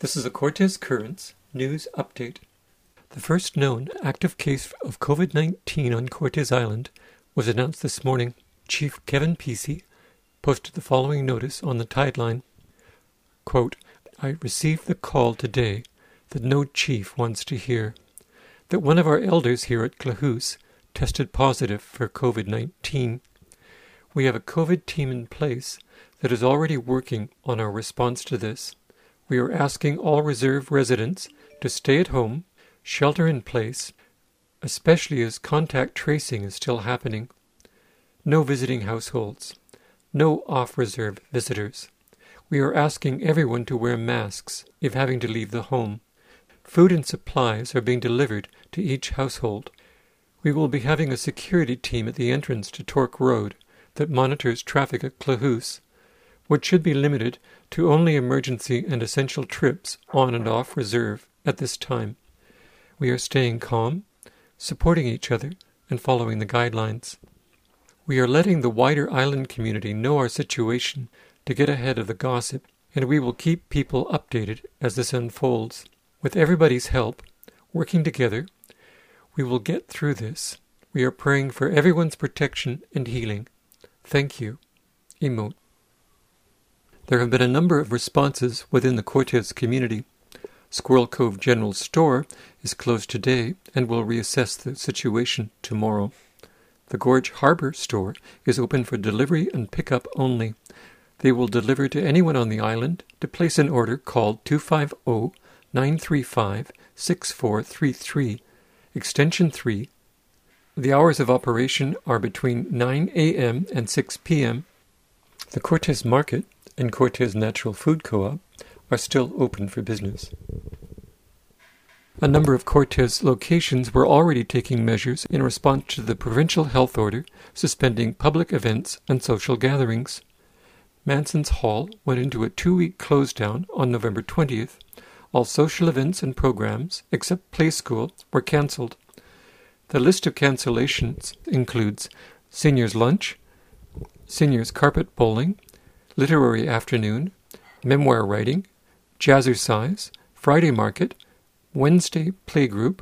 This is a Cortes Currents news update. The first known active case of COVID 19 on Cortes Island was announced this morning. Chief Kevin Peacey posted the following notice on the Tideline Quote, I received the call today that no chief wants to hear that one of our elders here at Klahoose tested positive for COVID 19. We have a COVID team in place that is already working on our response to this. We are asking all reserve residents to stay at home, shelter in place, especially as contact tracing is still happening. No visiting households. No off reserve visitors. We are asking everyone to wear masks if having to leave the home. Food and supplies are being delivered to each household. We will be having a security team at the entrance to Tork Road that monitors traffic at Klahoose which should be limited to only emergency and essential trips on and off reserve at this time. We are staying calm, supporting each other, and following the guidelines. We are letting the wider island community know our situation to get ahead of the gossip, and we will keep people updated as this unfolds. With everybody's help, working together, we will get through this. We are praying for everyone's protection and healing. Thank you. Emote. There have been a number of responses within the Cortes community. Squirrel Cove General Store is closed today and will reassess the situation tomorrow. The Gorge Harbor Store is open for delivery and pickup only. They will deliver to anyone on the island. To place an order, call 250 935 6433, extension 3. The hours of operation are between 9 a.m. and 6 p.m. The Cortes Market and Cortes Natural Food Co-op are still open for business. A number of Cortes locations were already taking measures in response to the provincial health order suspending public events and social gatherings. Manson's Hall went into a two week close down on November 20th. All social events and programs, except Play School, were cancelled. The list of cancellations includes seniors' lunch, seniors' carpet bowling, literary afternoon, memoir writing, jazzercise, Friday market, Wednesday playgroup,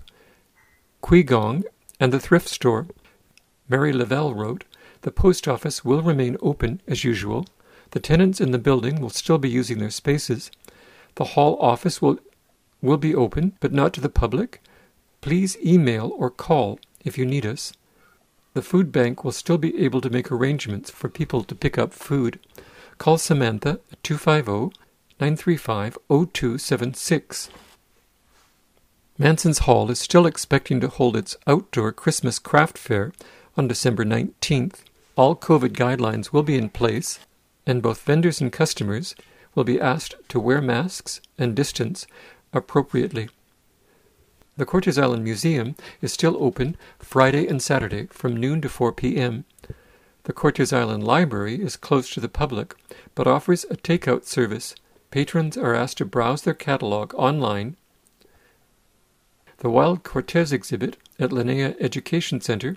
Qigong, and the thrift store. Mary Lavelle wrote, The post office will remain open as usual. The tenants in the building will still be using their spaces. The hall office will, will be open, but not to the public. Please email or call if you need us. The food bank will still be able to make arrangements for people to pick up food. Call Samantha at 250 935 0276. Manson's Hall is still expecting to hold its outdoor Christmas craft fair on December 19th. All COVID guidelines will be in place, and both vendors and customers will be asked to wear masks and distance appropriately. The Cortes Island Museum is still open Friday and Saturday from noon to 4 p.m. The Cortes Island Library is closed to the public, but offers a takeout service. Patrons are asked to browse their catalog online. The Wild Cortes exhibit at Linnaea Education Center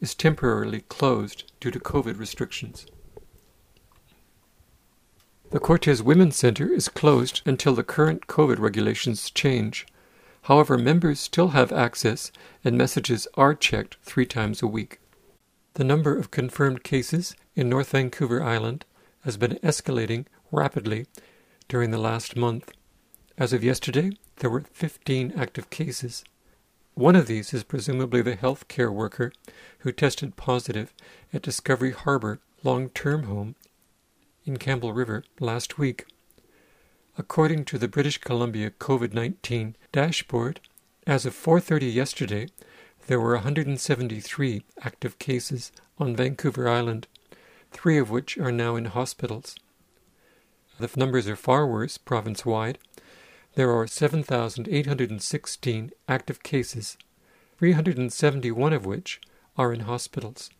is temporarily closed due to COVID restrictions. The Cortes Women's Center is closed until the current COVID regulations change. However, members still have access and messages are checked three times a week. The number of confirmed cases in North Vancouver Island has been escalating rapidly during the last month. As of yesterday, there were 15 active cases. One of these is presumably the health care worker who tested positive at Discovery Harbor long term home in Campbell River last week. According to the British Columbia COVID 19 dashboard, as of 4:30 yesterday, there were 173 active cases on Vancouver Island, three of which are now in hospitals. The numbers are far worse province wide. There are 7,816 active cases, 371 of which are in hospitals.